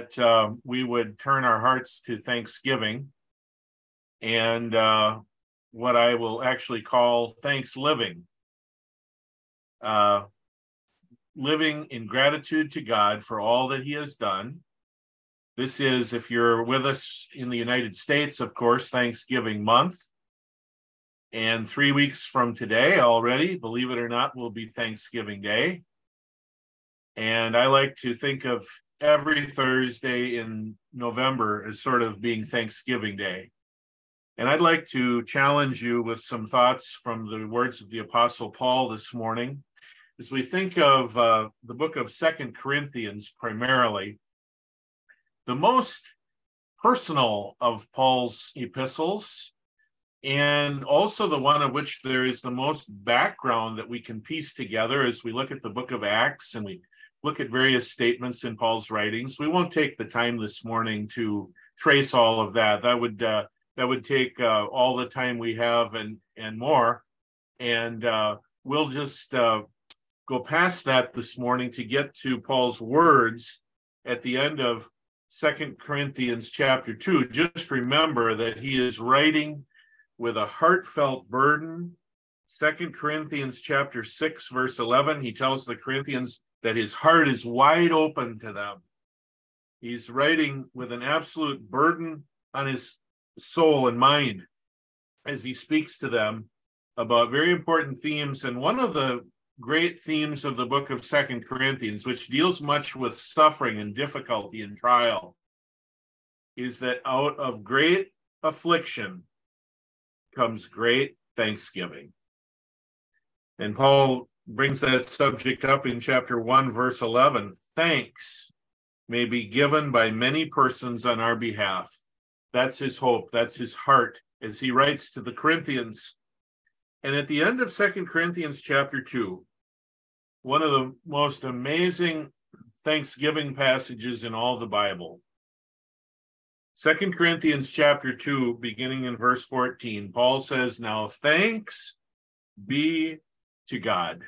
that uh, we would turn our hearts to Thanksgiving and uh, what I will actually call thanks living. Uh, living in gratitude to God for all that He has done. This is, if you're with us in the United States, of course, Thanksgiving month. And three weeks from today already, believe it or not, will be Thanksgiving Day. And I like to think of every Thursday in November as sort of being Thanksgiving Day. And I'd like to challenge you with some thoughts from the words of the Apostle Paul this morning. As we think of uh, the book of Second Corinthians primarily, the most personal of Paul's epistles, and also the one of which there is the most background that we can piece together as we look at the book of Acts and we look at various statements in Paul's writings. We won't take the time this morning to trace all of that. That would uh, that would take uh, all the time we have and and more. And uh, we'll just uh, go past that this morning to get to Paul's words at the end of Second Corinthians chapter two. Just remember that he is writing with a heartfelt burden. Second Corinthians chapter six verse eleven. He tells the Corinthians that his heart is wide open to them. He's writing with an absolute burden on his soul and mind as he speaks to them about very important themes. And one of the great themes of the book of Second Corinthians, which deals much with suffering and difficulty and trial, is that out of great affliction comes great thanksgiving. And Paul brings that subject up in chapter 1, verse 11. Thanks may be given by many persons on our behalf. That's his hope, that's his heart as he writes to the Corinthians. And at the end of Second Corinthians chapter 2, one of the most amazing thanksgiving passages in all the Bible. Second Corinthians chapter 2, beginning in verse 14, Paul says, Now thanks be to God.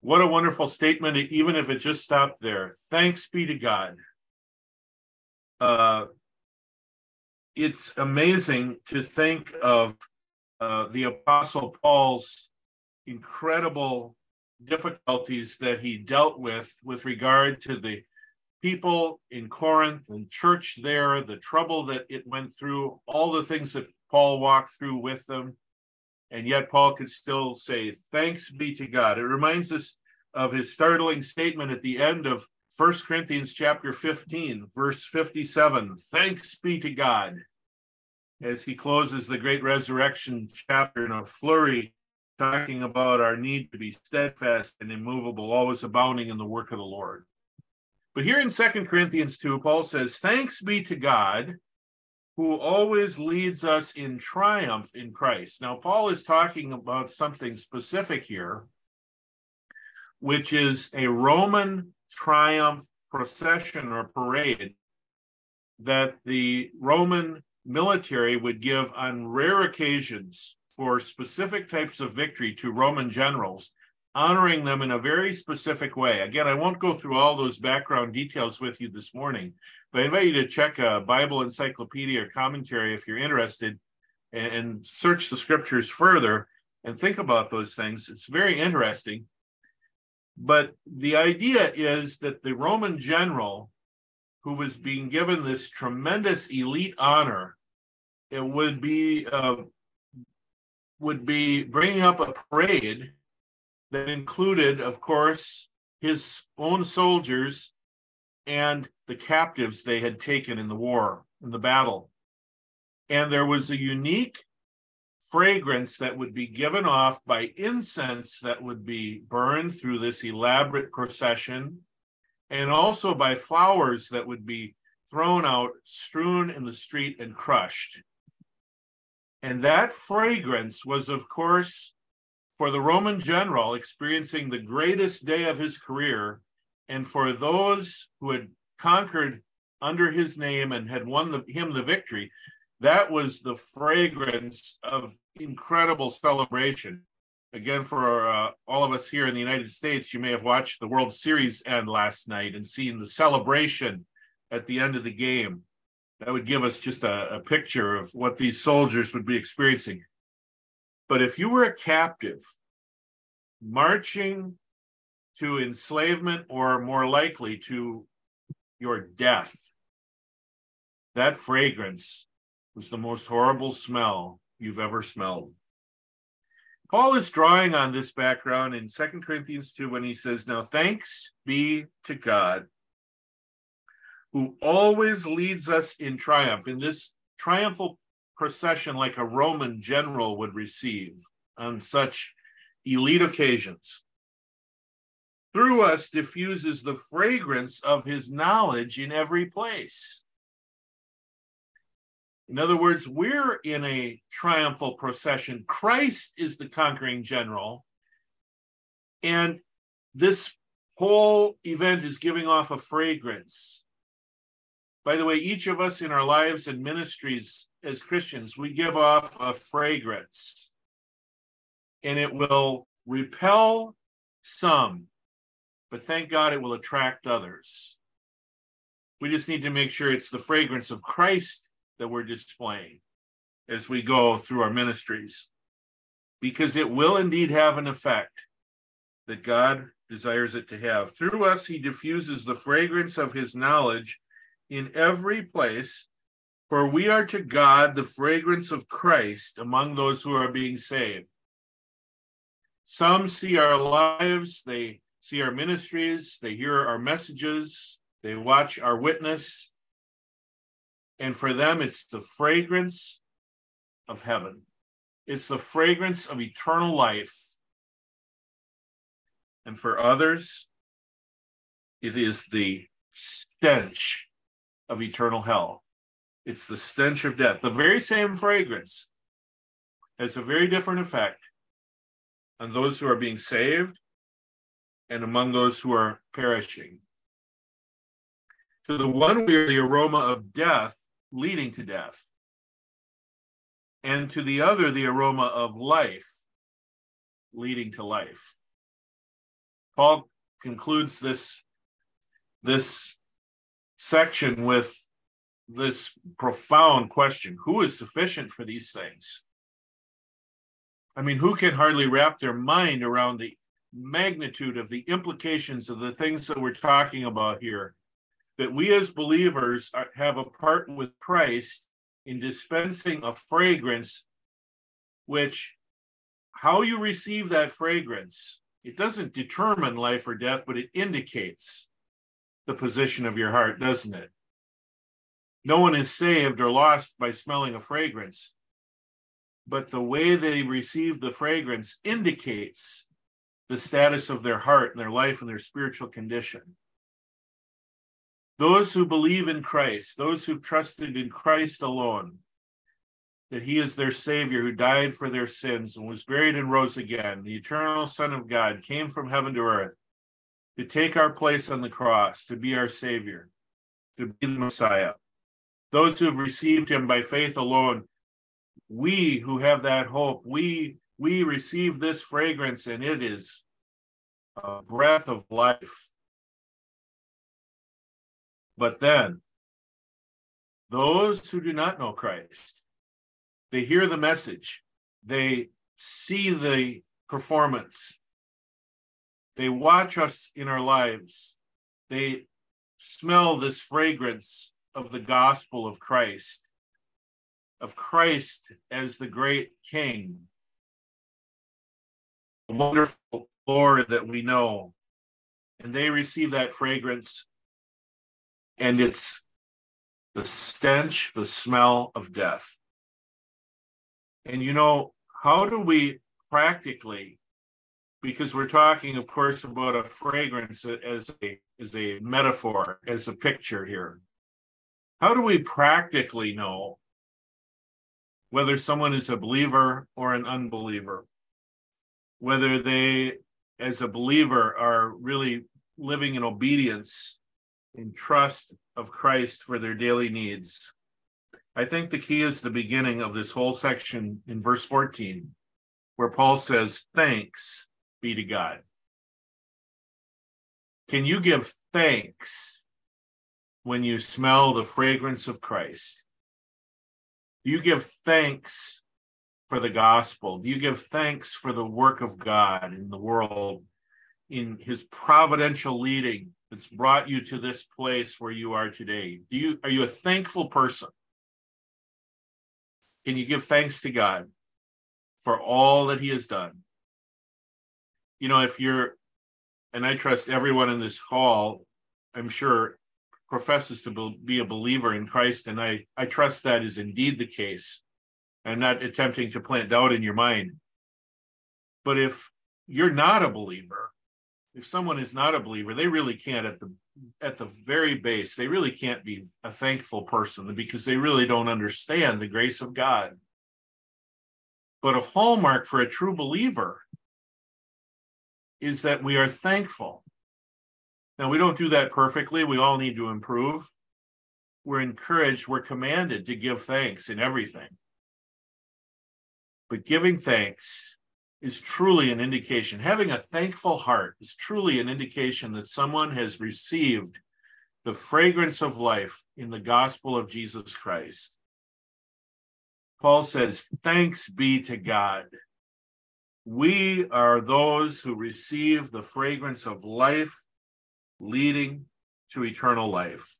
What a wonderful statement, even if it just stopped there. Thanks be to God. Uh, it's amazing to think of uh, the Apostle Paul's incredible difficulties that he dealt with with regard to the people in Corinth and church there, the trouble that it went through, all the things that Paul walked through with them. And yet Paul could still say, Thanks be to God. It reminds us of his startling statement at the end of 1 Corinthians chapter 15, verse 57. Thanks be to God. As he closes the great resurrection chapter in a flurry, talking about our need to be steadfast and immovable, always abounding in the work of the Lord. But here in 2 Corinthians 2, Paul says, Thanks be to God who always leads us in triumph in Christ. Now, Paul is talking about something specific here, which is a Roman triumph procession or parade that the Roman military would give on rare occasions for specific types of victory to Roman generals, honoring them in a very specific way. Again, I won't go through all those background details with you this morning, but I invite you to check a Bible encyclopedia or commentary if you're interested and, and search the scriptures further and think about those things. It's very interesting. But the idea is that the Roman general who was being given this tremendous elite honor, it would be uh, would be bringing up a parade that included, of course, his own soldiers and the captives they had taken in the war, in the battle. And there was a unique fragrance that would be given off by incense that would be burned through this elaborate procession, and also by flowers that would be thrown out, strewn in the street, and crushed. And that fragrance was, of course, for the Roman general experiencing the greatest day of his career, and for those who had conquered under his name and had won the, him the victory, that was the fragrance of incredible celebration. again, for uh, all of us here in the United States, you may have watched the World Series end last night and seen the celebration at the end of the game. That would give us just a, a picture of what these soldiers would be experiencing. But if you were a captive marching to enslavement or more likely to your death, that fragrance was the most horrible smell you've ever smelled. Paul is drawing on this background in 2 Corinthians 2 when he says, Now thanks be to God who always leads us in triumph, in this triumphal procession like a Roman general would receive on such elite occasions. Through us diffuses the fragrance of his knowledge in every place. In other words, we're in a triumphal procession. Christ is the conquering general. And this whole event is giving off a fragrance. By the way, each of us in our lives and ministries as Christians, we give off a fragrance. And it will repel some, but thank God it will attract others. We just need to make sure it's the fragrance of Christ that we're displaying as we go through our ministries, because it will indeed have an effect that God desires it to have. Through us, He diffuses the fragrance of His knowledge in every place, for we are to God the fragrance of Christ among those who are being saved. Some see our lives, they see our ministries, they hear our messages, they watch our witness, and for them, it's the fragrance of heaven. It's the fragrance of eternal life. And for others, it is the stench of eternal hell. It's the stench of death. The very same fragrance has a very different effect on those who are being saved and among those who are perishing. To the one, we are the aroma of death leading to death, and to the other, the aroma of life leading to life. Paul concludes this, this section with this profound question Who is sufficient for these things? I mean, who can hardly wrap their mind around the magnitude of the implications of the things that we're talking about here that we as believers are, have a part with Christ in dispensing a fragrance, which how you receive that fragrance, it doesn't determine life or death, but it indicates the position of your heart, doesn't it? No one is saved or lost by smelling a fragrance, but the way they receive the fragrance indicates the status of their heart and their life and their spiritual condition. Those who believe in Christ, those who've trusted in Christ alone, that he is their Savior who died for their sins and was buried and rose again, the eternal Son of God, came from heaven to earth to take our place on the cross, to be our Savior, to be the Messiah. Those who have received him by faith alone, we who have that hope, we we receive this fragrance, and it is a breath of life. But then, those who do not know Christ, they hear the message, they see the performance, they watch us in our lives, they smell this fragrance of the gospel of Christ, of Christ as the great King, the wonderful Lord that we know. And they receive that fragrance and it's the stench, the smell of death. And you know, how do we practically, because we're talking, of course, about a fragrance as a as a metaphor, as a picture here. How do we practically know whether someone is a believer or an unbeliever? Whether they, as a believer, are really living in obedience in trust of Christ for their daily needs. I think the key is the beginning of this whole section in verse 14. where Paul says, Thanks be to God. Can you give thanks when you smell the fragrance of Christ? Do you give thanks for the gospel? Do you give thanks for the work of God in the world, in his providential leading that's brought you to this place where you are today? Do you are you a thankful person? Can you give thanks to God for all that he has done? You know, if you're and I trust everyone in this call, I'm sure professes to be a believer in Christ, and I, I trust that is indeed the case. I'm not attempting to plant doubt in your mind. But if you're not a believer, if someone is not a believer, they really can't at the at the very base, they really can't be a thankful person because they really don't understand the grace of God. But a hallmark for a true believer is that we are thankful. Now, we don't do that perfectly. We all need to improve. We're encouraged, we're commanded to give thanks in everything. But giving thanks is truly an indication, having a thankful heart is truly an indication that someone has received the fragrance of life in the gospel of Jesus Christ. Paul says, Thanks be to God we are those who receive the fragrance of life leading to eternal life.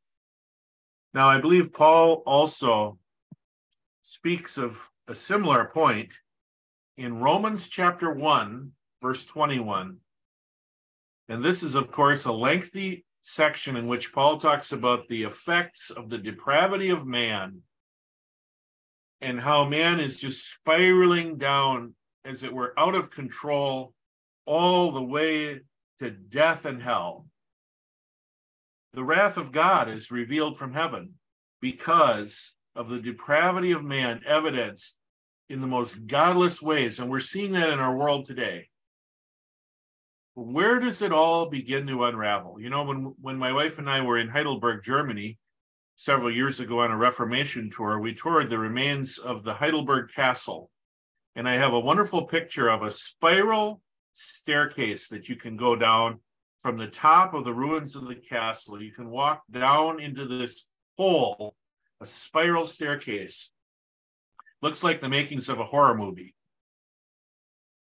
Now, I believe Paul also speaks of a similar point in Romans chapter 1, verse 21. And this is, of course, a lengthy section in which Paul talks about the effects of the depravity of man and how man is just spiraling down as it were, out of control all the way to death and hell. The wrath of God is revealed from heaven because of the depravity of man evidenced in the most godless ways. And we're seeing that in our world today. Where does it all begin to unravel? You know, when, when my wife and I were in Heidelberg, Germany, several years ago on a Reformation tour, we toured the remains of the Heidelberg Castle and I have a wonderful picture of a spiral staircase that you can go down from the top of the ruins of the castle. You can walk down into this hole, a spiral staircase. Looks like the makings of a horror movie.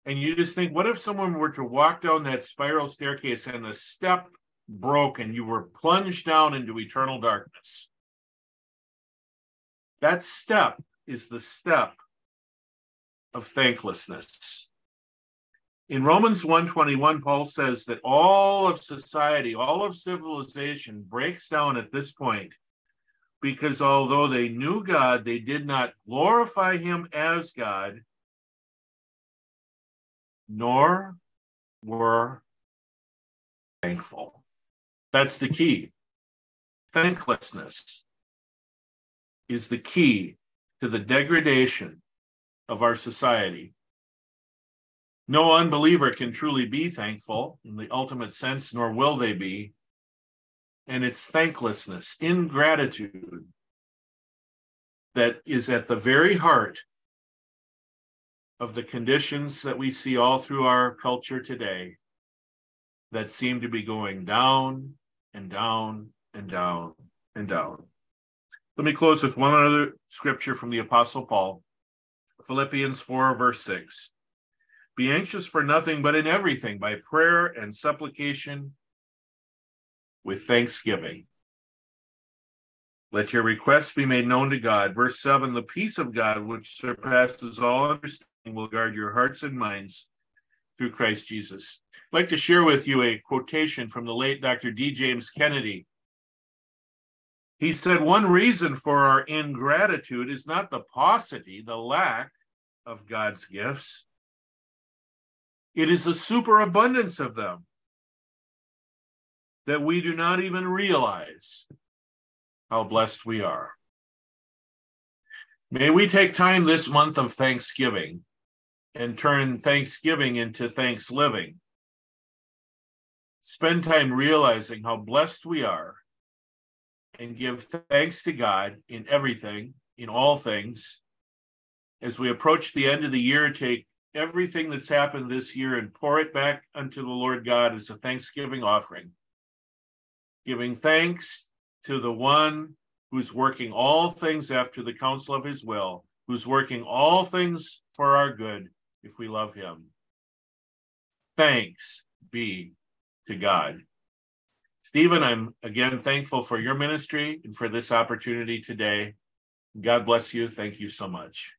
And you just think, what if someone were to walk down that spiral staircase and the step broke and you were plunged down into eternal darkness? That step is the step of thanklessness. In Romans 1:21 Paul says that all of society, all of civilization breaks down at this point because although they knew God, they did not glorify him as God nor were thankful. That's the key. Thanklessness is the key to the degradation of our society. No unbeliever can truly be thankful in the ultimate sense, nor will they be. And it's thanklessness, ingratitude, that is at the very heart of the conditions that we see all through our culture today that seem to be going down and down and down and down. Let me close with one other scripture from the Apostle Paul. Philippians 4, verse 6. Be anxious for nothing, but in everything, by prayer and supplication with thanksgiving. Let your requests be made known to God. Verse 7 The peace of God, which surpasses all understanding, will guard your hearts and minds through Christ Jesus. I'd like to share with you a quotation from the late Dr. D. James Kennedy. He said, One reason for our ingratitude is not the paucity, the lack of God's gifts, it is a superabundance of them that we do not even realize how blessed we are. May we take time this month of Thanksgiving and turn Thanksgiving into thanks living. Spend time realizing how blessed we are and give thanks to God in everything, in all things. As we approach the end of the year, take everything that's happened this year and pour it back unto the Lord God as a thanksgiving offering. Giving thanks to the one who's working all things after the counsel of his will, who's working all things for our good if we love him. Thanks be to God. Stephen, I'm again thankful for your ministry and for this opportunity today. God bless you. Thank you so much.